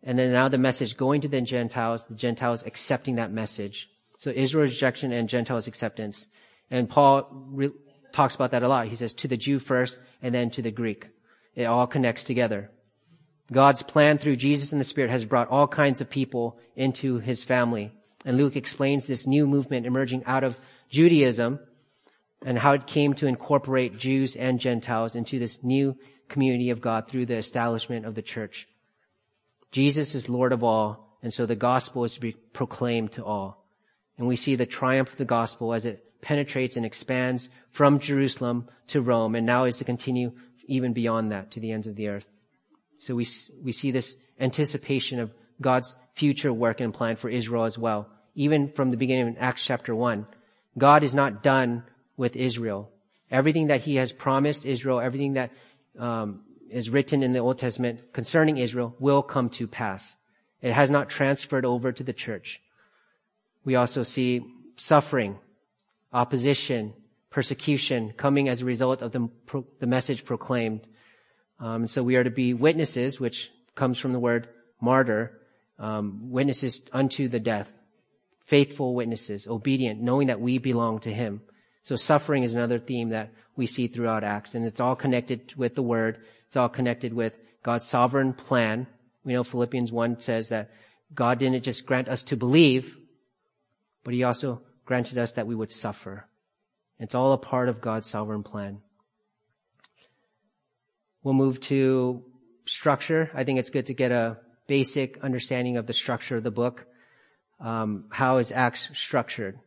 and then now the message going to the Gentiles, the Gentiles accepting that message. So Israel's rejection and Gentiles' acceptance. And Paul re- talks about that a lot. He says to the Jew first and then to the Greek. It all connects together. God's plan through Jesus and the Spirit has brought all kinds of people into his family. And Luke explains this new movement emerging out of Judaism and how it came to incorporate Jews and Gentiles into this new community of God through the establishment of the church. Jesus is Lord of all, and so the gospel is to be proclaimed to all. And we see the triumph of the gospel as it penetrates and expands from Jerusalem to Rome, and now is to continue even beyond that to the ends of the earth. So we, we see this anticipation of God's future work and plan for Israel as well. Even from the beginning of Acts chapter 1, God is not done with Israel. Everything that he has promised Israel, everything that um, is written in the Old Testament concerning Israel will come to pass. It has not transferred over to the church. We also see suffering, opposition, persecution coming as a result of the, the message proclaimed. Um, so we are to be witnesses, which comes from the word martyr, um, witnesses unto the death, faithful witnesses, obedient, knowing that we belong to Him. So suffering is another theme that we see throughout Acts, and it's all connected with the word it's all connected with God's sovereign plan. We know Philippians 1 says that God didn't just grant us to believe, but he also granted us that we would suffer. It's all a part of God's sovereign plan. We'll move to structure. I think it's good to get a basic understanding of the structure of the book. Um, how is Acts structured?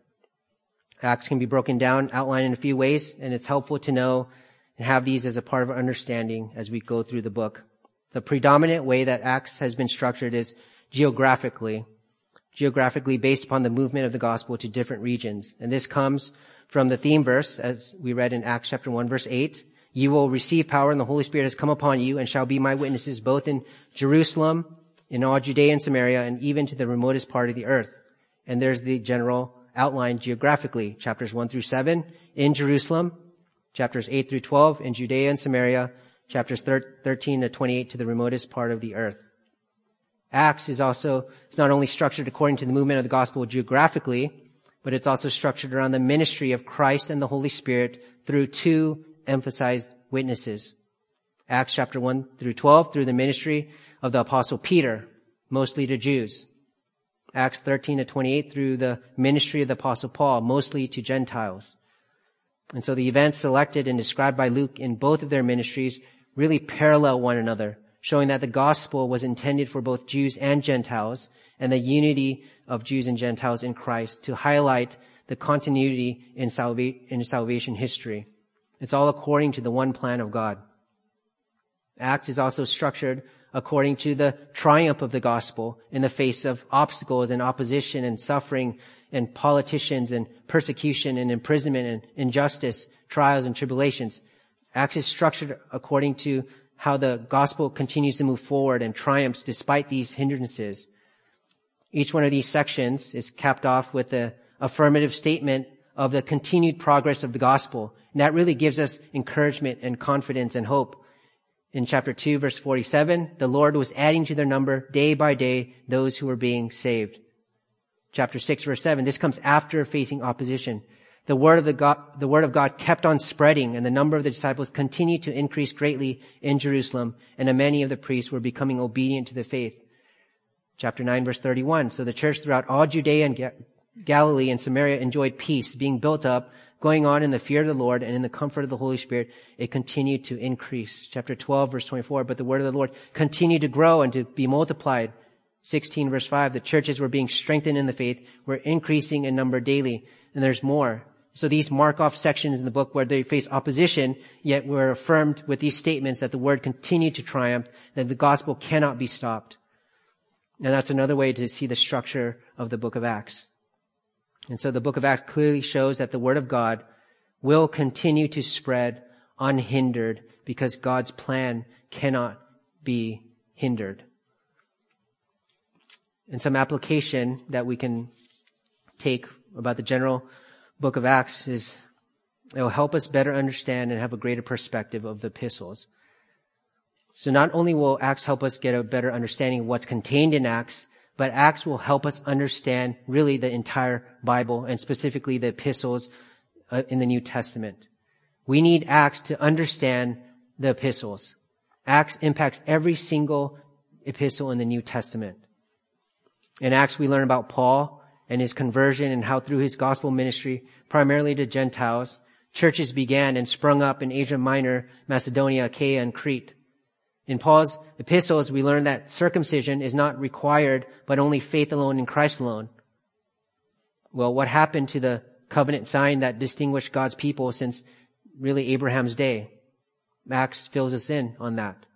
Acts can be broken down, outlined in a few ways, and it's helpful to know and have these as a part of our understanding as we go through the book. The predominant way that Acts has been structured is geographically. geographically based upon the movement of the gospel to different regions. And this comes from the theme verse, as we read in Acts chapter 1 verse 8. You will receive power and the Holy Spirit has come upon you and shall be my witnesses both in Jerusalem, in all Judea and Samaria, and even to the remotest part of the earth. And there's the general outline geographically, chapters 1 through 7 in Jerusalem, chapters 8 through 12 in Judea and Samaria, chapters 13 to 28 to the remotest part of the earth. Acts is also, it's not only structured according to the movement of the gospel geographically, but it's also structured around the ministry of Christ and the Holy Spirit through two emphasized witnesses. Acts chapter 1 through 12 through the ministry of the apostle Peter, mostly to Jews. Acts 13 to 28 through the ministry of the apostle Paul, mostly to Gentiles. And so the events selected and described by Luke in both of their ministries really parallel one another, showing that the gospel was intended for both Jews and Gentiles and the unity of Jews and Gentiles in Christ to highlight the continuity in, salva- in salvation history. It's all according to the one plan of God. Acts is also structured according to the triumph of the gospel in the face of obstacles and opposition and suffering and politicians and persecution and imprisonment and injustice, trials and tribulations. Acts is structured according to how the gospel continues to move forward and triumphs despite these hindrances. Each one of these sections is capped off with an affirmative statement of the continued progress of the gospel. And that really gives us encouragement and confidence and hope. In chapter 2 verse 47, the Lord was adding to their number day by day those who were being saved. Chapter 6 verse 7, this comes after facing opposition. The word of the God, the word of God kept on spreading and the number of the disciples continued to increase greatly in Jerusalem and many of the priests were becoming obedient to the faith. Chapter 9 verse 31, so the church throughout all Judea and Galilee and Samaria enjoyed peace, being built up, going on in the fear of the Lord and in the comfort of the Holy Spirit. It continued to increase. Chapter 12 verse 24, but the word of the Lord continued to grow and to be multiplied. 16 verse 5, the churches were being strengthened in the faith, were increasing in number daily. And there's more. So these mark off sections in the book where they face opposition, yet were affirmed with these statements that the word continued to triumph, that the gospel cannot be stopped. And that's another way to see the structure of the book of Acts. And so the book of Acts clearly shows that the word of God will continue to spread unhindered because God's plan cannot be hindered. And some application that we can take about the general book of Acts is it will help us better understand and have a greater perspective of the epistles. So not only will Acts help us get a better understanding of what's contained in Acts, but Acts will help us understand really the entire Bible and specifically the epistles uh, in the New Testament. We need Acts to understand the epistles. Acts impacts every single epistle in the New Testament. In Acts, we learn about Paul and his conversion and how through his gospel ministry, primarily to Gentiles, churches began and sprung up in Asia Minor, Macedonia, Achaia, and Crete. In Paul's epistles, we learn that circumcision is not required, but only faith alone in Christ alone. Well, what happened to the covenant sign that distinguished God's people since really Abraham's day? Acts fills us in on that.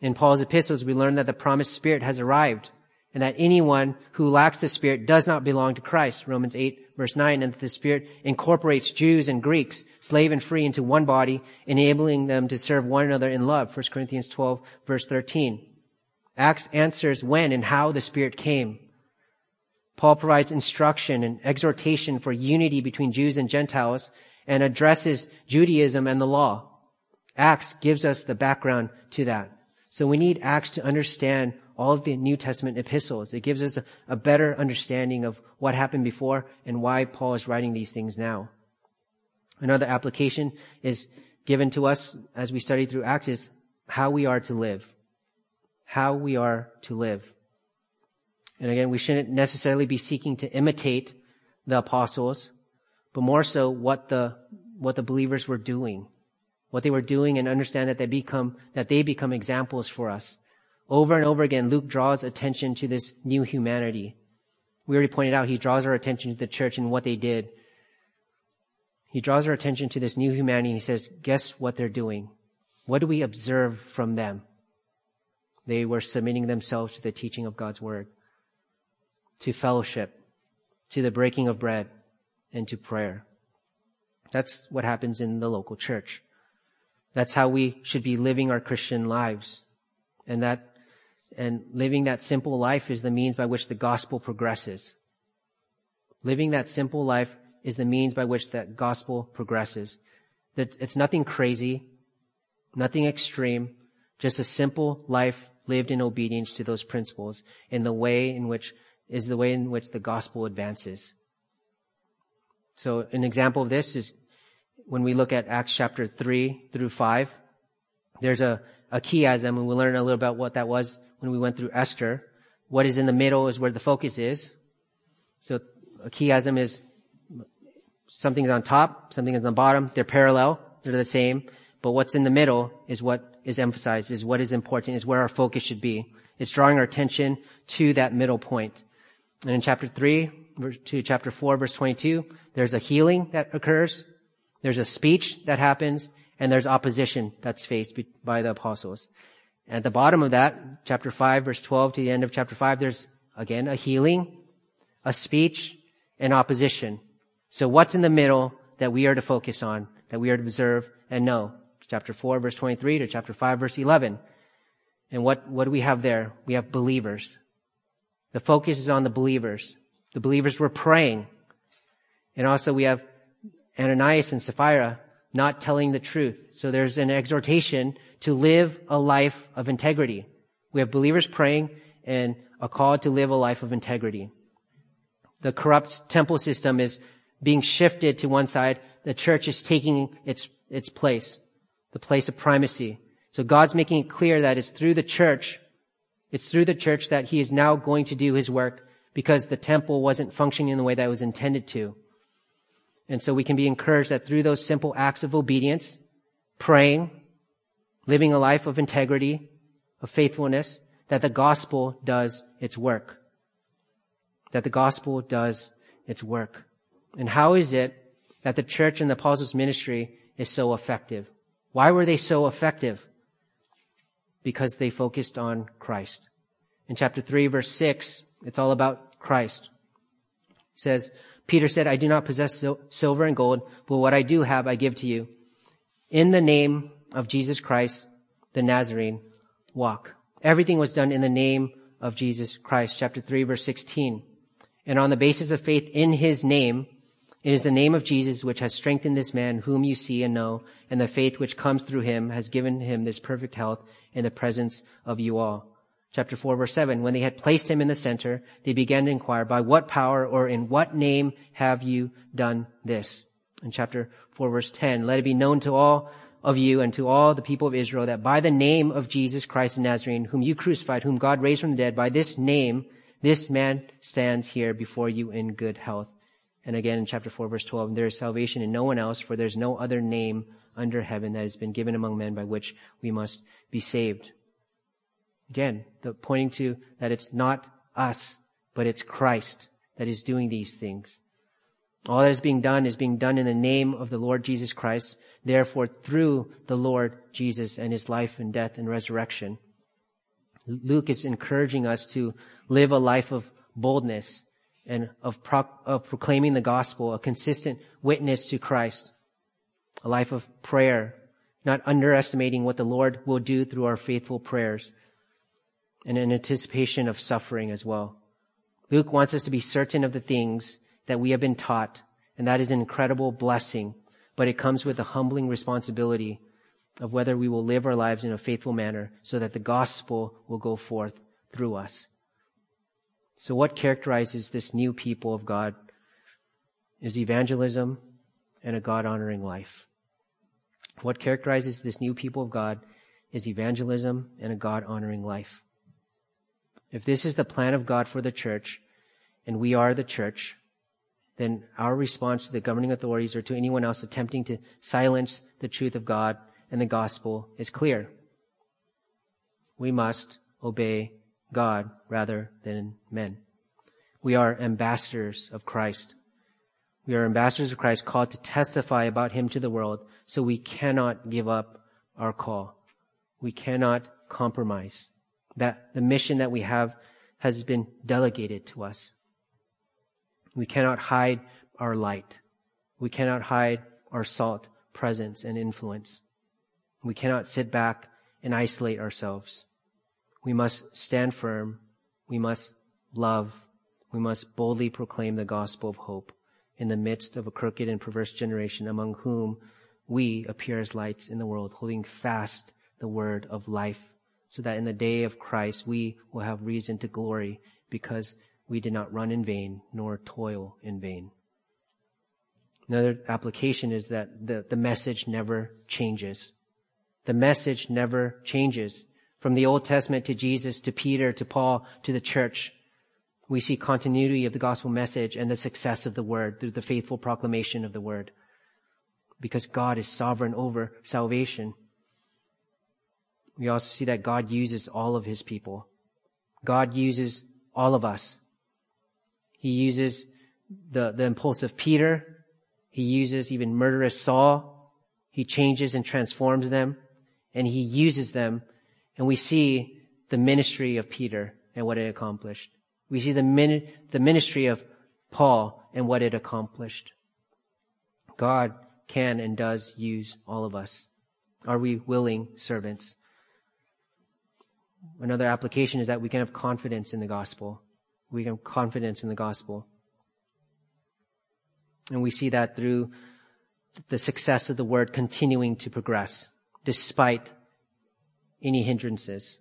In Paul's epistles, we learn that the promised Spirit has arrived and that anyone who lacks the Spirit does not belong to Christ. Romans 8 verse 9, and that the Spirit incorporates Jews and Greeks, slave and free into one body, enabling them to serve one another in love. 1 Corinthians 12 verse 13. Acts answers when and how the Spirit came. Paul provides instruction and exhortation for unity between Jews and Gentiles and addresses Judaism and the law. Acts gives us the background to that. So we need Acts to understand all of the New Testament epistles. It gives us a, a, better understanding of what happened before and why Paul is writing these things now. Another application is given to us as we study through Acts is how we are to live. How we are to live. And again, we shouldn't necessarily be seeking to imitate the apostles, but more so what the, what the believers were doing. What they were doing and understand that they become, that they become examples for us. Over and over again, Luke draws attention to this new humanity. We already pointed out he draws our attention to the church and what they did. He draws our attention to this new humanity and he says, guess what they're doing? What do we observe from them? They were submitting themselves to the teaching of God's word. to fellowship, to the breaking of bread, and to prayer. That's what happens in the local church. That's how we should be living our Christian lives. And that, and living that simple life is the means by which the gospel progresses. Living that simple life is the means by which that gospel progresses. That it's nothing crazy, nothing extreme, just a simple life lived in obedience to those principles in the way in which is the way in which the gospel advances. So an example of this is when we look at Acts chapter 3 through 5, there's a, a chiasm, and we'll learn a little about what that was when we went through Esther. What is in the middle is where the focus is. So a chiasm is something's on top, something is on the bottom. They're parallel. They're the same. But what's in the middle is what is emphasized, is what is important, is where our focus should be. It's drawing our attention to that middle point. And in chapter 3 to chapter 4, verse 22, there's a healing that occurs, there's a speech that happens, and there's opposition that's faced by the apostles. At the bottom of that, chapter 5, verse 12 to the end of chapter 5, there's again a healing, a speech, and opposition. So what's in the middle that we are to focus on, that we are to observe and know? Chapter 4, verse 23 to chapter 5, verse 11. And what, what do we have there? We have believers. The focus is on the believers. The believers were praying. And also we have Ananias and Sapphira not telling the truth. So there's an exhortation to live a life of integrity. We have believers praying and a call to live a life of integrity. The corrupt temple system is being shifted to one side. The church is taking its, its place, the place of primacy. So God's making it clear that it's through the church it's through the church that he is now going to do his work because the temple wasn't functioning in the way that it was intended to. And so we can be encouraged that through those simple acts of obedience, praying, living a life of integrity, of faithfulness, that the gospel does its work. That the gospel does its work. And how is it that the church and the apostles' ministry is so effective? Why were they so effective? because they focused on Christ. In chapter 3, verse 6, it's all about Christ. It says, Peter said, I do not possess silver and gold, but what I do have I give to you. In the name of Jesus Christ, the Nazarene, walk. Everything was done in the name of Jesus Christ. Chapter 3, verse 16. And on the basis of faith in his name, it is the name of Jesus which has strengthened this man whom you see and know, and the faith which comes through him has given him this perfect health in the presence of you all. Chapter 4 verse 7, when they had placed him in the center, they began to inquire, by what power or in what name have you done this? In chapter 4 verse 10, let it be known to all of you and to all the people of Israel that by the name of Jesus Christ the Nazarene, whom you crucified, whom God raised from the dead, by this name, this man stands here before you in good health. And again in chapter 4 verse 12, there is salvation in no one else, for there's no other name under heaven that has been given among men by which we must be saved. Again, the pointing to that it's not us, but it's Christ that is doing these things. All that is being done is being done in the name of the Lord Jesus Christ, therefore through the Lord Jesus and his life and death and resurrection. Luke is encouraging us to live a life of boldness and of, pro- of proclaiming the gospel, a consistent witness to Christ, a life of prayer, not underestimating what the Lord will do through our faithful prayers, and an anticipation of suffering as well. Luke wants us to be certain of the things that we have been taught, and that is an incredible blessing, but it comes with a humbling responsibility of whether we will live our lives in a faithful manner so that the gospel will go forth through us. So, what characterizes this new people of God is evangelism and a God honoring life. What characterizes this new people of God is evangelism and a God honoring life. If this is the plan of God for the church, and we are the church, then our response to the governing authorities or to anyone else attempting to silence the truth of God and the gospel is clear. We must obey God rather than men. We are ambassadors of Christ. We are ambassadors of Christ called to testify about Him to the world, so we cannot give up our call. We cannot compromise. That the mission that we have has been delegated to us. We cannot hide our light. We cannot hide our salt, presence, and influence. We cannot sit back and isolate ourselves. We must stand firm. We must love. We must boldly proclaim the gospel of hope in the midst of a crooked and perverse generation among whom we appear as lights in the world, holding fast the word of life, so that in the day of Christ we will have reason to glory because we did not run in vain nor toil in vain. Another application is that the, the message never changes. The message never changes. From the Old Testament to Jesus, to Peter, to Paul, to the church, we see continuity of the gospel message and the success of the word through the faithful proclamation of the word. Because God is sovereign over salvation. We also see that God uses all of his people. God uses all of us. He uses the, the impulsive Peter. He uses even murderous Saul. He changes and transforms them and he uses them and we see the ministry of Peter and what it accomplished. We see the, min- the ministry of Paul and what it accomplished. God can and does use all of us. Are we willing servants? Another application is that we can have confidence in the gospel. We can have confidence in the gospel. And we see that through the success of the word continuing to progress despite any hindrances.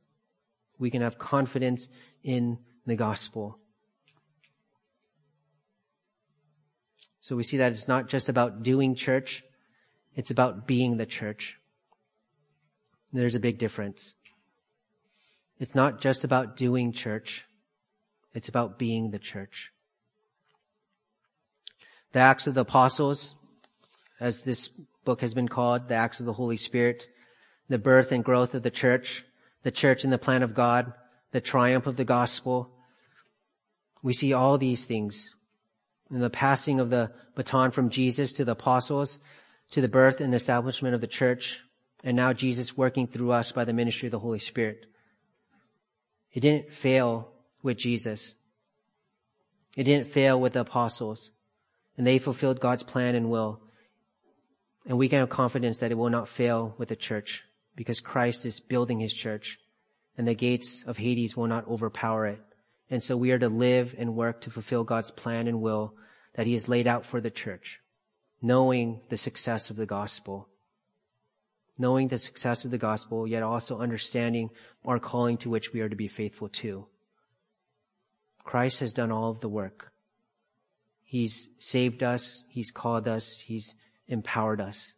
We can have confidence in the gospel. So we see that it's not just about doing church, it's about being the church. There's a big difference. It's not just about doing church, it's about being the church. The Acts of the Apostles, as this book has been called, the Acts of the Holy Spirit, the birth and growth of the church, the church in the plan of God, the triumph of the gospel. We see all these things in the passing of the baton from Jesus to the apostles, to the birth and establishment of the church, and now Jesus working through us by the ministry of the Holy Spirit. It didn't fail with Jesus. It didn't fail with the apostles, and they fulfilled God's plan and will. And we can have confidence that it will not fail with the church because Christ is building his church and the gates of Hades will not overpower it. And so we are to live and work to fulfill God's plan and will that he has laid out for the church, knowing the success of the gospel. Knowing the success of the gospel, yet also understanding our calling to which we are to be faithful to. Christ has done all of the work. He's saved us. He's called us. He's empowered us.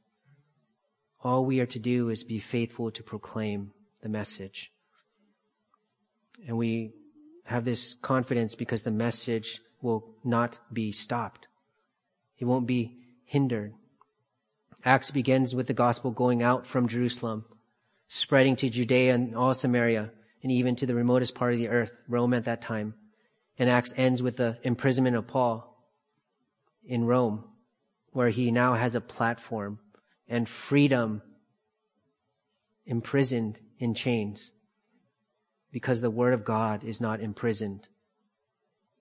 All we are to do is be faithful to proclaim the message. And we have this confidence because the message will not be stopped. It won't be hindered. Acts begins with the gospel going out from Jerusalem, spreading to Judea and all Samaria, and even to the remotest part of the earth, Rome at that time. And Acts ends with the imprisonment of Paul in Rome, where he now has a platform and freedom imprisoned in chains because the word of God is not imprisoned.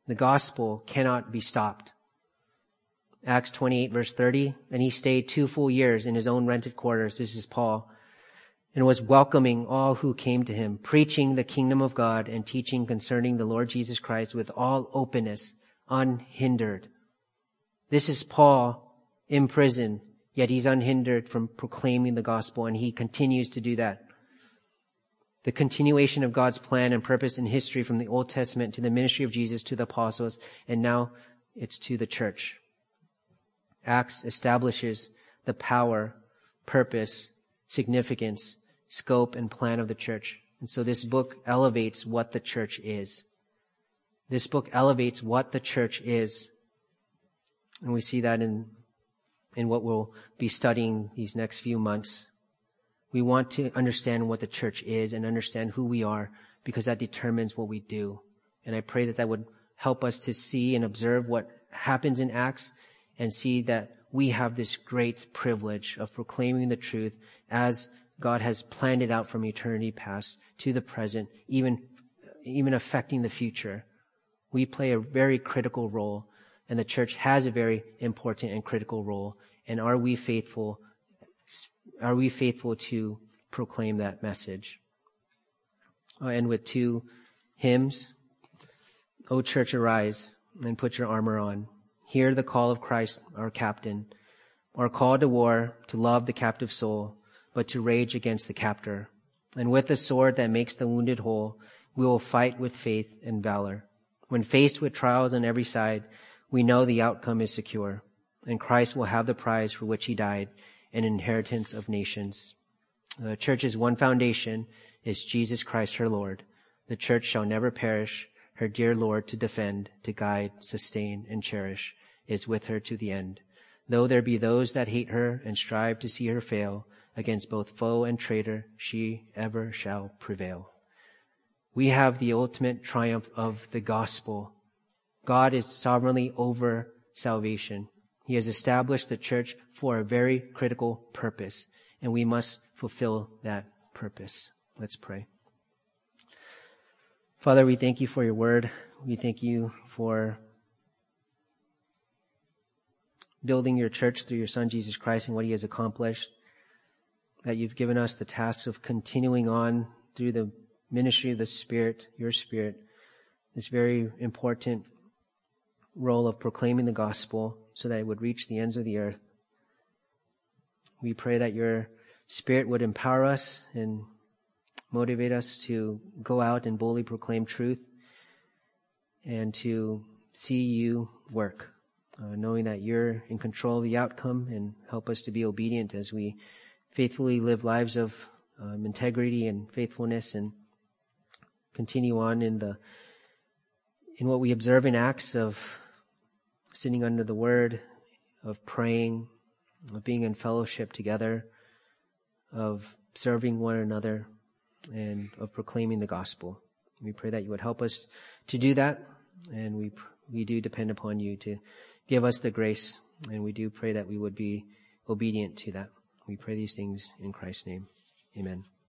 The gospel cannot be stopped. Acts 28 verse 30, and he stayed two full years in his own rented quarters. This is Paul and was welcoming all who came to him, preaching the kingdom of God and teaching concerning the Lord Jesus Christ with all openness, unhindered. This is Paul in prison Yet he's unhindered from proclaiming the gospel, and he continues to do that. The continuation of God's plan and purpose in history from the Old Testament to the ministry of Jesus to the apostles, and now it's to the church. Acts establishes the power, purpose, significance, scope, and plan of the church. And so this book elevates what the church is. This book elevates what the church is. And we see that in in what we'll be studying these next few months. We want to understand what the church is and understand who we are because that determines what we do. And I pray that that would help us to see and observe what happens in Acts and see that we have this great privilege of proclaiming the truth as God has planned it out from eternity past to the present, even, even affecting the future. We play a very critical role and the church has a very important and critical role. And are we faithful? Are we faithful to proclaim that message? I'll end with two hymns. O church, arise and put your armor on. Hear the call of Christ, our captain, our call to war, to love the captive soul, but to rage against the captor. And with the sword that makes the wounded whole, we will fight with faith and valor. When faced with trials on every side, we know the outcome is secure, and Christ will have the prize for which he died, an inheritance of nations. The church's one foundation is Jesus Christ her Lord. The church shall never perish, her dear Lord to defend, to guide, sustain, and cherish, is with her to the end. Though there be those that hate her and strive to see her fail, against both foe and traitor, she ever shall prevail. We have the ultimate triumph of the gospel. God is sovereignly over salvation. He has established the church for a very critical purpose, and we must fulfill that purpose. Let's pray. Father, we thank you for your word. We thank you for building your church through your son, Jesus Christ, and what he has accomplished. That you've given us the task of continuing on through the ministry of the Spirit, your Spirit, this very important role of proclaiming the gospel so that it would reach the ends of the earth. We pray that your Spirit would empower us and motivate us to go out and boldly proclaim truth and to see you work, uh, knowing that you're in control of the outcome and help us to be obedient as we faithfully live lives of um, integrity and faithfulness and continue on in the in what we observe in acts of sitting under the word of praying of being in fellowship together of serving one another and of proclaiming the gospel. We pray that you would help us to do that, and we we do depend upon you to give us the grace, and we do pray that we would be obedient to that. We pray these things in Christ's name. Amen.